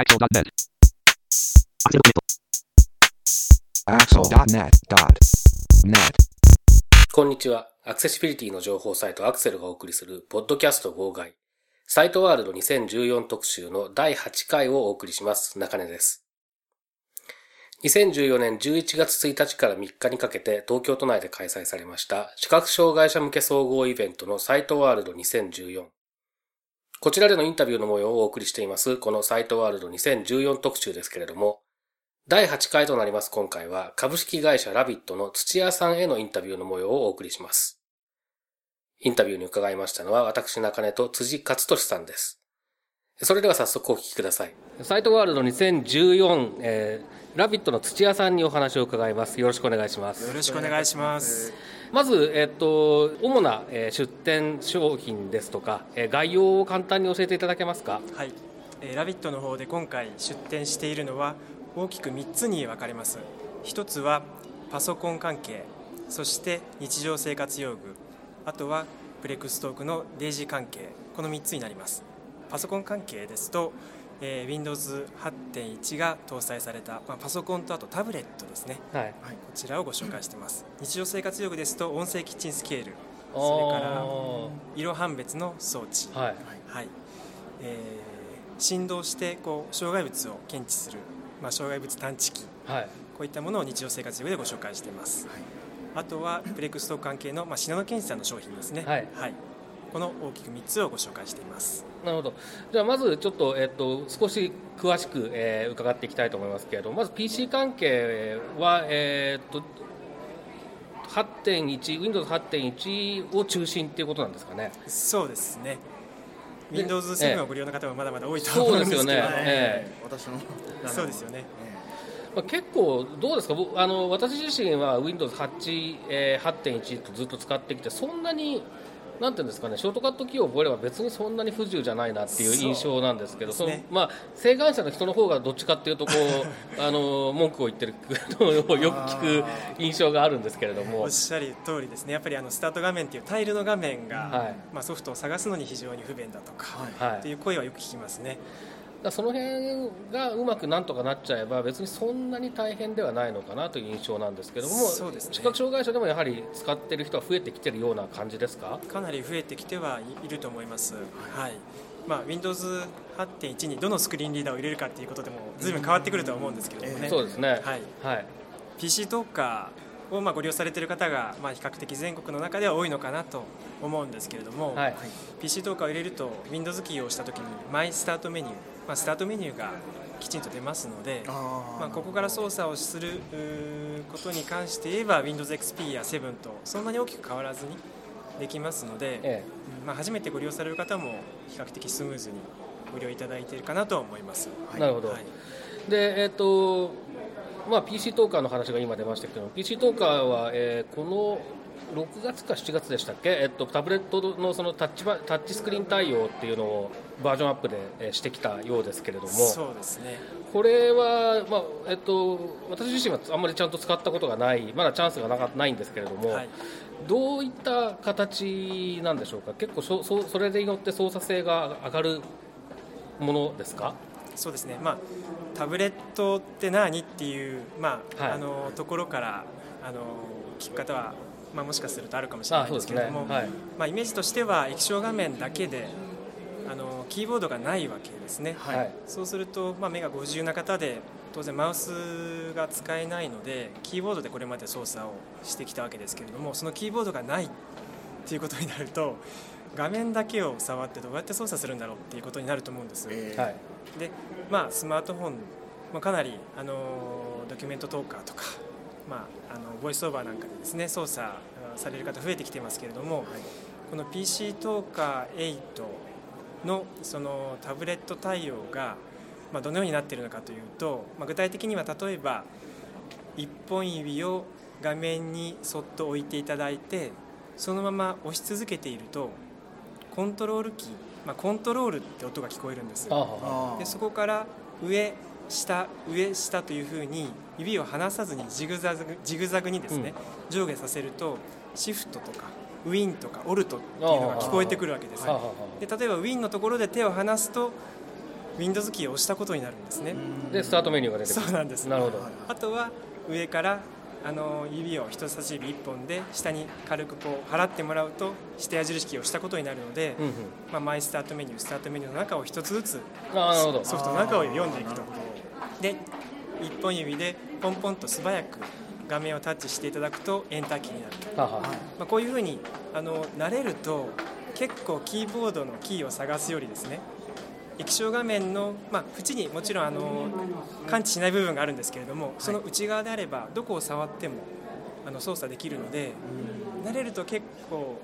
Axel.net. Axel.net.net. こんにちは。アクセシビリティの情報サイトアクセルがお送りするポッドキャスト号外。サイトワールド2014特集の第8回をお送りします。中根です。2014年11月1日から3日にかけて東京都内で開催されました視覚障害者向け総合イベントのサイトワールド2014。こちらでのインタビューの模様をお送りしています、このサイトワールド2014特集ですけれども、第8回となります今回は株式会社ラビットの土屋さんへのインタビューの模様をお送りします。インタビューに伺いましたのは私中根と辻勝利さんです。それでは早速お聞きください。サイトワールド2014、えー、ラビットの土屋さんにお話を伺います。よろしくお願いします。よろしくお願いします。まず、えっと、主な、出店商品ですとか、概要を簡単に教えていただけますか？はい、えーラビットの方で今回出展しているのは大きく3つに分かれます。一つはパソコン関係、そして日常生活用具、あとはプレックストークのデイジー関係、この3つになります。パソコン関係ですと、えー Windows 8.1が搭載された、まあ、パソコンとあとタブレットですね。はい。はい、こちらをご紹介しています。日常生活用具ですと音声キッチンスケール、それから色判別の装置、はい。はい。えー振動してこう障害物を検知する、まあ、障害物探知機。はい。こういったものを日常生活用具でご紹介しています、あとはブレイクストーク関係の、まあ、信濃健さんの商品ですね。はいこの大きく3つをご紹介していますなるほど。じゃあまずちょっとえっと少し詳しく、えー伺っていきたいと思いますけれども、まず PC 関係はえーっと8.1 Windows 8.1を中心っていうことなんですかね。そうですねで Windows ええ7をご利用の方もまだまだ多いとそう思うんでよね。ですすけどえ私のそうですよねえまあ、結構どうですか？僕あの私自身は Windows 8、えー8.1とずっと使ってきてそんなになんていうんですかね、ショートカットキーを覚えれば別にそんなに不自由じゃないなっていう印象なんですけど、そね。そのまあ、請願者の人の方がどっちかっていうとこう あの文句を言ってるのをよく聞く印象があるんですけれども。おっ、しゃる通りですね。やっぱりあのスタート画面っていうタイルの画面が、はい。まあ、ソフトを探すのに非常に不便だとか、はい。という声はよく聞きますねだその辺がうまくなんとかなっちゃえば別にそんなに大変ではないのかなという印象なんですけども、そうですね。視覚障害者でもやはり使ってる人は増えてきてるような感じですかかなり増えてきてはいると思います、はいまあ、Windows 8.1にどのスクリーンリーダーを入れるかっていうことでも随分変わってくるとは思うんですけれどもね、そうですね、はい、はい、PC トーカーをまあご利用されている方がまあ比較的全国の中では多いのかなと思うんですけれども、はい PC トーカーを入れると Windows キーを押したときにマイスタートメニュー、まあ、スタートメニューがきちんと出ますので、あまあ、ここから操作をすることに関して言えば Windows XP や7とそんなに大きく変わらずにできますので、えうんまあ、初めてご利用される方も比較的スムーズにご利用いただいているかなとは思います。えなるほど、はい。でえっ、とまあ PC トーカーの話が今出ましたけど PC トーカーは、えーこの6月か7月でしたっけ、えっと、タブレットのそのタッチバタッチスクリーン対応っていうのをバージョンアップでえーしてきたようですけれども。そうですね。これは、まあえっと、私自身はあんまりちゃんと使ったことがないまだチャンスがなかないんですけれども、はい。どういった形なんでしょうか？結構そそそれによって操作性が上がるものですか？そうですね、まあ、タブレットって何っていう、まあはい。あのところからあの聞く方は、まあ、もしかするとあるかもしれないですけれども、はい。まあ、イメージとしては液晶画面だけであのキーボードがないわけですね、はい。そうすると、まあ、目がご自由な方で当然マウスが使えないのでキーボードでこれまで操作をしてきたわけですけれどもそのキーボードがないっていうことになると画面だけを触ってどうやって操作するんだろうっていうことになると思うんです。えはい。でまあ、スマートフォン、まあ、かなりあのドキュメントトーカーとか、まあ、あのボイスオーバーなんかでですね操作あされる方増えてきていますけれども、この PC トーカー8のそのタブレット対応が、まあ、どのようになっているのかというと、まあ、具体的には例えば1本指を画面にそっと置いていただいてそのまま押し続けているとコントロールキー、まあ、コントロールって音が聞こえるんですでそこから上下上下というふうに指を離さずにジグザグジグザグにですね、上下させるとシフトとかウィンとかオルトっていうのが聞こえてくるわけですで例えばウィンのところで手を離すと Windows キーを押したことになるんですね。でスタートメニューが出てくる。そうなんです。なるほど、あとは上からあの指を人差し指1本で下に軽くこう払ってもらうとして矢印キーを押したことになるので、うんうん。まあ、マイスタートメニュースタートメニューの中を一つずつソフトの中を読んでいくと。で1本指でポンポンと素早く画面をタッチしていただくとエンターキーになると、はあはあ。まあ、こういうふうにあの慣れると結構キーボードのキーを探すよりですね液晶画面の、まあ、縁にもちろんあの感知しない部分があるんですけれどもその内側であればどこを触ってもあの操作できるので慣れると結構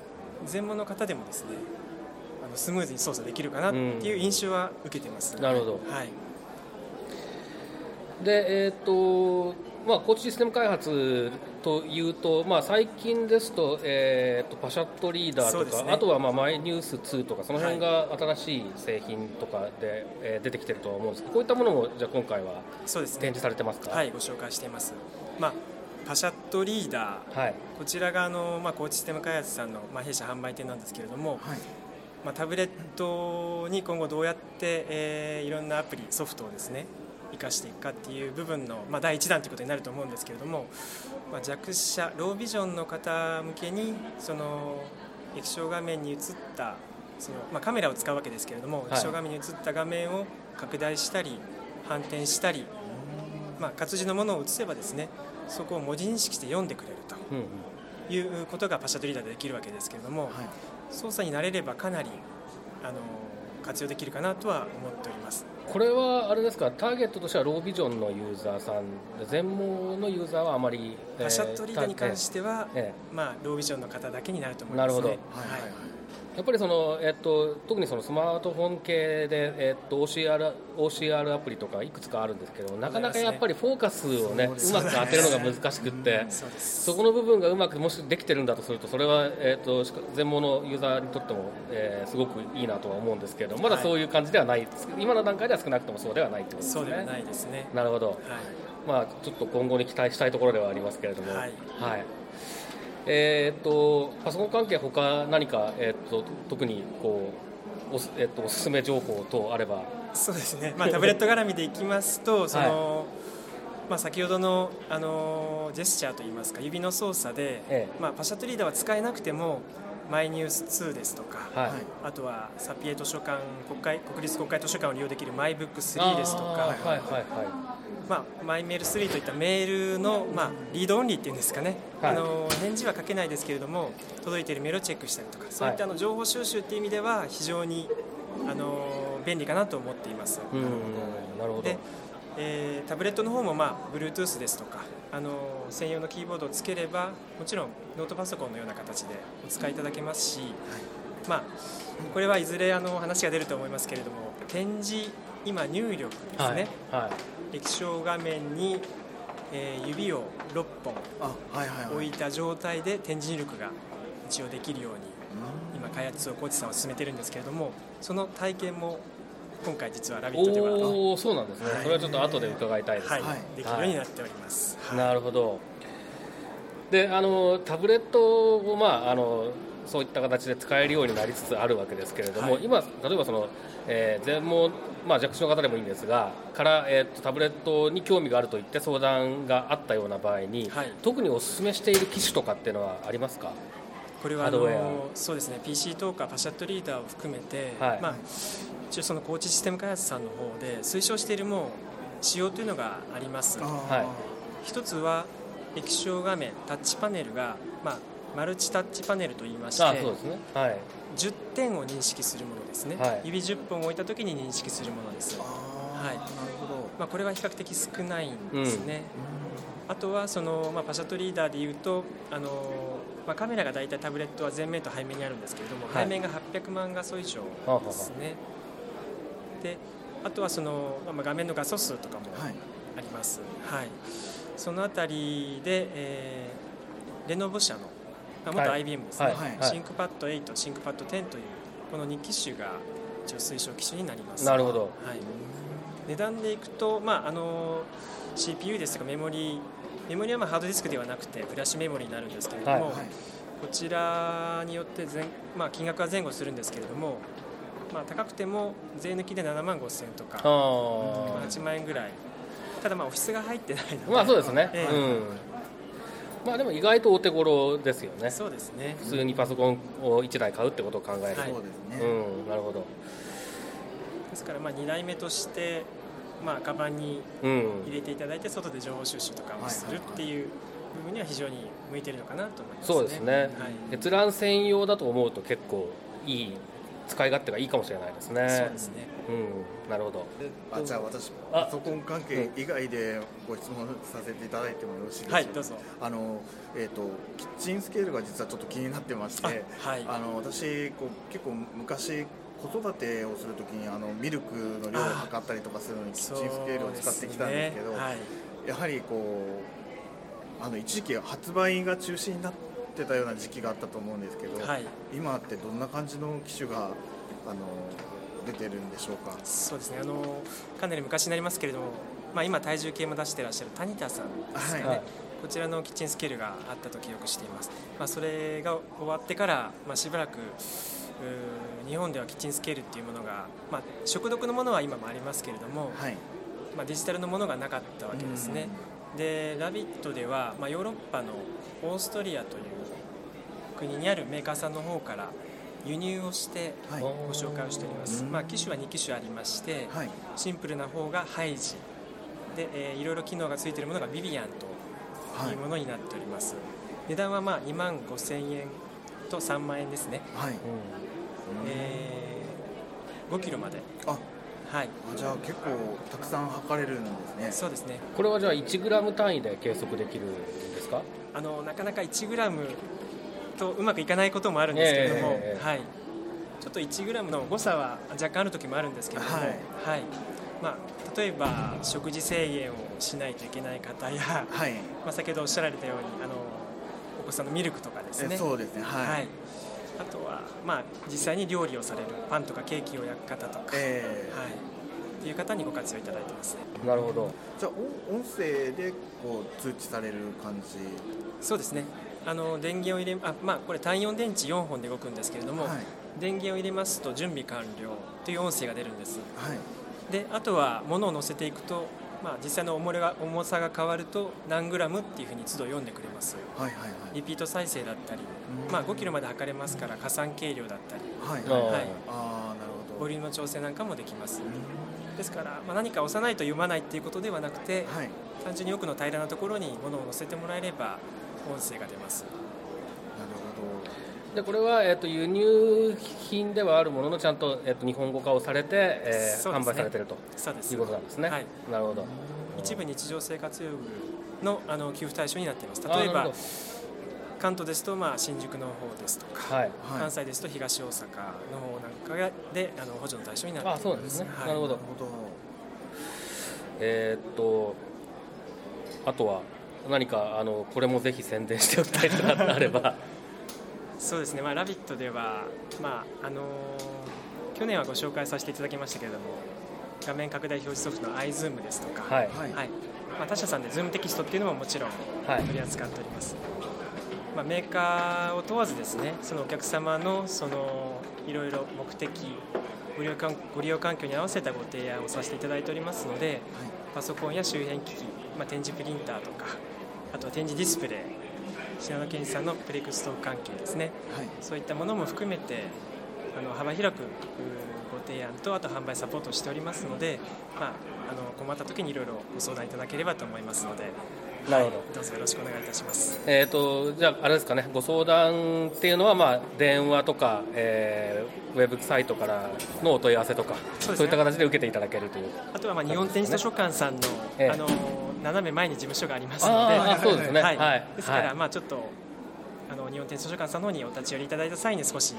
全盲の方でもですねあのスムーズに操作できるかなっていう印象は受けてます。なるほど。はいでえっ、とまあコーチシステム開発というと、まあ、最近ですと,、えー、とパシャットリーダーとか、ね。あとはまあマイニュース2とかその辺が新しい製品とかで、えー出てきてるとは思うんですけどこういったものもじゃあ今回は展示されてますか？はい、ご紹介しています。まあ、パシャットリーダー、はい。こちらがあの、まあ、コーチシステム開発さんの、まあ、弊社販売店なんですけれども、まあ、タブレットに今後どうやって、えーいろんなアプリ、ソフトをですね、生かしていくかっていう部分の、まあ、第一弾ということになると思うんですけれども、まあ、弱視ロービジョンの方向けに、その液晶画面に映った、そのまあ、カメラを使うわけですけれども、い。液晶画面に映った画面を拡大したり、反転したり、まあ、活字のものを映せばですねそこを文字認識して読んでくれるということがパシャットリーダーでできるわけですけれども、操作に慣れればかなりあの活用できるかなとは思っております。これはあれですか？ターゲットとしてはロービジョンのユーザーさんで全盲のユーザーはあまり、えーパシャットリーダーに関しては、えまあ、ロービジョンの方だけになると思います、ね、なるほど。はいやっぱりその、えっと、特にそのスマートフォン系で、えっと、OCR, OCR アプリとかいくつかあるんですけどなかなかやっぱりフォーカスをねうまく当てるのが難しくってそこの部分がうまくもしできてるんだとするとそれは、えっと、全盲のユーザーにとっても、えーすごくいいなとは思うんですけどまだそういう感じではない、今の段階では少なくともそうではないってことですね。そうではないですね。なるほど、はい。まあ、ちょっと今後に期待したいところではありますけれども、はいえーっとパソコン関係、他何か、えーっと特にこうおす,、えーっとおすすめ情報等あれば、そうですね、まあ、タブレット絡みでいきますと その、まあ、先ほどの、あのジェスチャーといいますか指の操作で、えまあ、パシャットリーダーは使えなくてもマイニュース2ですとか、はい。あとはサピエ図書館国会国立国会図書館を利用できるマイブック3ですとか、あーはいはいはまあ、マイメール3といったメールの、まあ、リードオンリーっていうんですかね、はい。あの返事は書けないですけれども届いているメールをチェックしたりとかそういったあの情報収集っていう意味では非常にあの便利かなと思っています。い、うん。なるほど。で、えータブレットの方も、まあ、Bluetooth ですとかあの専用のキーボードをつければもちろんノートパソコンのような形でお使いいただけますし、まあ、これはいずれあの話が出ると思いますけれども点字今入力ですね、はい。はい液晶画面に、えー指を6本置いた状態で点字入力が一応できるように今開発をコーチさんは進めてるんですけれどもその体験も今回実は「ラビット!」では、おおそうなんですね、はい。それはちょっと後で伺いたいです、はい。はいできるようになっております。はい。なるほど。であのタブレットを、まあ、あのそういった形で使えるようになりつつあるわけですけれども、はい。今、例えばその、えー全盲、まあ、弱視の方でもいいんですがから、えーとタブレットに興味があるといって相談があったような場合に、はい。特にお勧めしている機種とかっていうのはありますか？これはあのそうですね。PC トーカーパシャットリーダーを含めて、はい。まあ、一応そのコーチシステム開発さんの方で推奨しているもう仕様というのがあります。はい。一つは液晶画面タッチパネルが、まあ、マルチタッチパネルといいましてあそうですね。はい。10点を認識するものですね、はい。指10本置いた時に認識するものです、はい。あーなるほど。まあ、これは比較的少ないんですね、あとはその、まあ、パシャットリーダーでいうとあの、まあ、カメラが大体タブレットは前面と背面にあるんですけれども、はい。背面が800万画素以上ですね。であとはその、まあ、画面の画素数とかもはい。あります、はい、そのあたりで、えーレノボ社の、まあ、元はい。IBM ですね、 ThinkPad 8 ThinkPad 10というこの2機種が一応推奨機種になります。なるほど。はい、値段でいくと、まあ、あの CPU ですとかメモリメモリはまあハードディスクではなくてフラッシュメモリになるんですけれども、はい。はいこちらによって前、まあ、金額は前後するんですけれどもまあ、高くても税抜きで7万5千円とか、あまああ8万円ぐらい。ただまあオフィスが入ってないのでまあそうですね、ええ。うんまあでも意外とお手頃ですよね。そうですね。普通にパソコンを1台買うってことを考えると、はい。そうですね、うんなるほど。ですからまあ2台目としてまあカバンにうん。入れていただいて外で情報収集とかをするっていう部分には非常に向いてるのかなと思いますね。そうですね、はい。閲覧専用だと思うと結構いい使い勝手がいいかもしれないですね。そうですね。うんなるほど。あじゃあ私あパソコン関係以外でご質問させていただいてもよろしいですか、はいどうぞ。あのえー、とキッチンスケールが実はちょっと気になってましてあはい。あの私こう結構昔子育てをするときにあのミルクの量を測ったりとかするのにキッチンスケールを使ってきたんですけどね。はい。やはりこうあの一時期発売が中止になってたような時期があったと思うんですけど、はい。今ってどんな感じの機種があの出てるんでしょうか？そうですね。あのかなり昔になりますけれども、まあ、今体重計も出してらっしゃるタニタさんですかね、はい。こちらのキッチンスケールがあったと記憶しています、まあ、それが終わってから、まあ、しばらく日本ではキッチンスケールっていうものが、まあ、食読のものは今もありますけれども、はい。まあ、デジタルのものがなかったわけですね、で「ラビット!」では、まあ、ヨーロッパのオーストリアという国にあるメーカーさんの方から輸入をしてはい。ご紹介をしております、うん。まあ、機種は2機種ありまして、はい。シンプルな方がハイジ。で、えーいろいろ機能がついているものがビビアンとはいいうものになっております、値段はまあ2万5千円と3万円ですね、はい、うえー5キロまで。あ。はい。あじゃあ結構たくさん測れるんですね。そうですね。んこれはじゃあ 1g 単位で計測できるんですか？あのなかなか 1g とうまくいかないこともあるんですけれども、ええはい、ちょっと 1g の誤差は若干ある時もあるんですけれども、はい。はい。まあ、例えば食事制限をしないといけない方や、はい。まあ、先ほどおっしゃられたようにあのお子さんのミルクとかですえねそうですね。はい、はい、あとは、まあ、実際に料理をされるパンとかケーキを焼く方とか、えーはい、っていう方にご活用いただいてますね。なるほど。じゃあお音声でこう通知される感じ？そうですねあの電源を入れあ、まあ、これ単4電池4本で動くんですけれども、はい。電源を入れますと準備完了という音声が出るんです。はい。であとは物を乗せていくと、まあ、実際の重れが重さが変わると何グラムっていうふうに都度読んでくれます。はいはいはい。リピート再生だったり、うん。まあ、5キロまで測れますから加算計量だったり。はいはいはい。ああなるほど。ボリュームの調整なんかもできます。うん。ですから、まあ、何か押さないと読まないっていうことではなくて、はい。単純に奥の平らなところに物を乗せてもらえれば音声が出ます。なるでこれは、えー、と輸入品ではあるもののちゃんと,、えー、と日本語化をされて、えーね。販売されてると。そうです。いうことなんですね、はい。なるほど。一部日常生活用具のあの給付対象になっています。例えば関東ですと、まあ、新宿の方ですとか、はい。ほど関西ですと東大阪の方なんかがであの補助の対象になっています。あそうなんですね。はい。なるほど。なるほど。えーっとあとは何かあのこれもぜひ宣伝しておきたいとかあれば。そうですね、まあ、ラビットでは、まああのー去年はご紹介させていただきましたけれども画面拡大表示ソフトの iZoom ですとか、はい。はい。はい。まあ、他社さんで Zoom テキストっていうのももちろんはい。取り扱っております、まあ、メーカーを問わずですねそのお客様のそのいろいろ目的ご利用環ご利用環境に合わせたご提案をさせていただいておりますのでパソコンや周辺機器、まあ、展示プリンターとかあとは展示ディスプレイ品野健二さんのプレイクストーク関係ですね。はい。そういったものも含めてあの幅広くご提案とあと販売サポートをしておりますので、まあ、あの困った時にいろいろご相談いただければと思いますので。なるほど。どうぞよろしくお願いいたします。えーっとじゃああれですかねご相談っていうのは、まあ、電話とか、えーウェブサイトからのお問い合わせとかそういった形で受けていただけるという。あとはまあ日本展示図書館さんの,、ええ。あの斜め前に事務所がありますので、ああそうですね。はい。はい。ですから、はい。まあちょっとあの日本展示図書館さんの方にお立ち寄りいただいた際に少し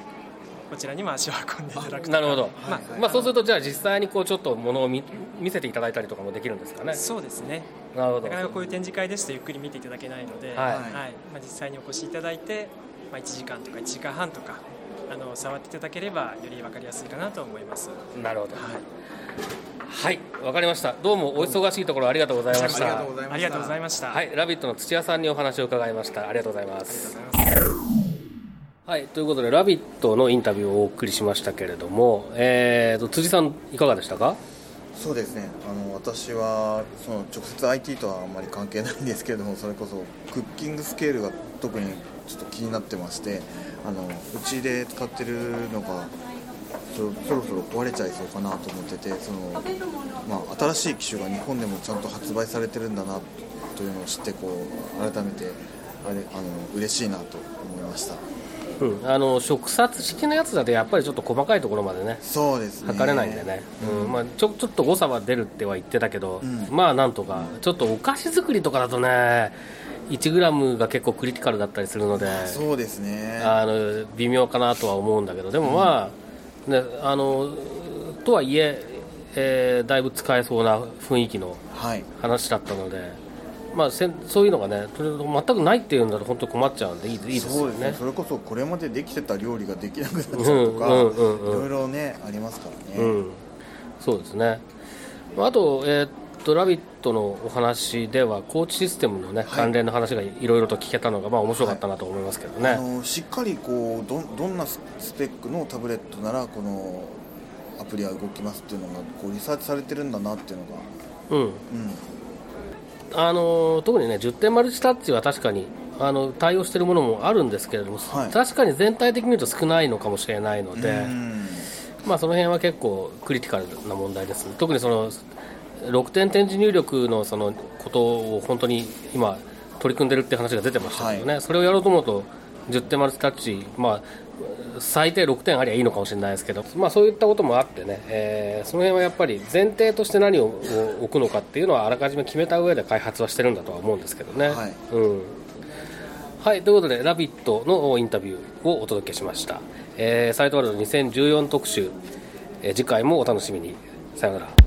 こちらにも足を運んでいただくなるほど、まあまあ、そうするとじゃあ実際にこうちょっとものを見見せていただいたりとかもできるんですかね。そうですね。なるほど。なかなかこういう展示会ですとゆっくり見ていただけないので、はい。まあ、実際にお越しいただいて、まあ、1時間とか1時間半とかあの触っていただければより分かりやすいかなと思います。なるほど。はいはいわかりましたどうもお忙しいところありがとうございましありがたとうございましたありがとうございました。はい「ラビット!」の土屋さんにお話を伺いましたありがとうございますありがとうございます。はい、ということで、ラビットのインタビューをお送りしましたけれども、えーと、辻さん、いかがでしたか？そうですねあの私はその直接 IT とはあんまり関係ないんですけれどもそれこそクッキングスケールが特にちょっと気になってましてあのうちで使ってるのがそそろそろ壊れちゃいそうかなと思っててその、まあ、新しい機種が日本でもちゃんと発売されてるんだなというのを知ってこう改めてあれあの嬉しいなと思いました。うん、あの触殺式のやつだとやっぱりちょっと細かいところまでねそうですね。測れないんでね、うん、うん、まあ、ちょちょっと誤差は出るっては言ってたけど、うん、まあなんとかちょっとお菓子作りとかだとね 1g が結構クリティカルだったりするのでそうですね。あの微妙かなとは思うんだけどでもまあ、ね、あのとはいええー、だいぶ使えそうな雰囲気の話だったので、はいまあ、せそういうのがね全くないっていうんだと本当困っちゃうんでいいいいですよね、ね、それこそこれまでできてた料理ができなくなっちゃうとか、うんうんうん、いろいろねありますからね、うん、そうですね。あと,、えー、っと「ラビット!」のお話ではコーチシステムの、ね、関連の話がいろいろと聞けたのが、まあ、面白かったなと思いますけどね、はい、あのしっかりこうどどんなスペックのタブレットならこのアプリは動きますっていうのがこうリサーチされてるんだなっていうのが。うん、うん。あの特にね10点マルチタッチは確かにあの対応しているものもあるんですけれども、はい、確かに全体的に見ると少ないのかもしれないので、まあ、その辺は結構クリティカルな問題です、特にその6点点字入力のそのことを本当に今、取り組んでるって話が出てましたけどね、はい、それをやろうと思うと10点マルチタッチ、まあ、最低6点ありゃいいのかもしれないですけど、まあ、そういったこともあってね、えー、その辺はやっぱり前提として何を置くのかっていうのはあらかじめ決めた上で開発はしてるんだとは思うんですけどね。はい、うんはい、ということで、ラビットのインタビューをお届けしました。えー、サイトワールド2014特集、えー、次回もお楽しみに。さよなら。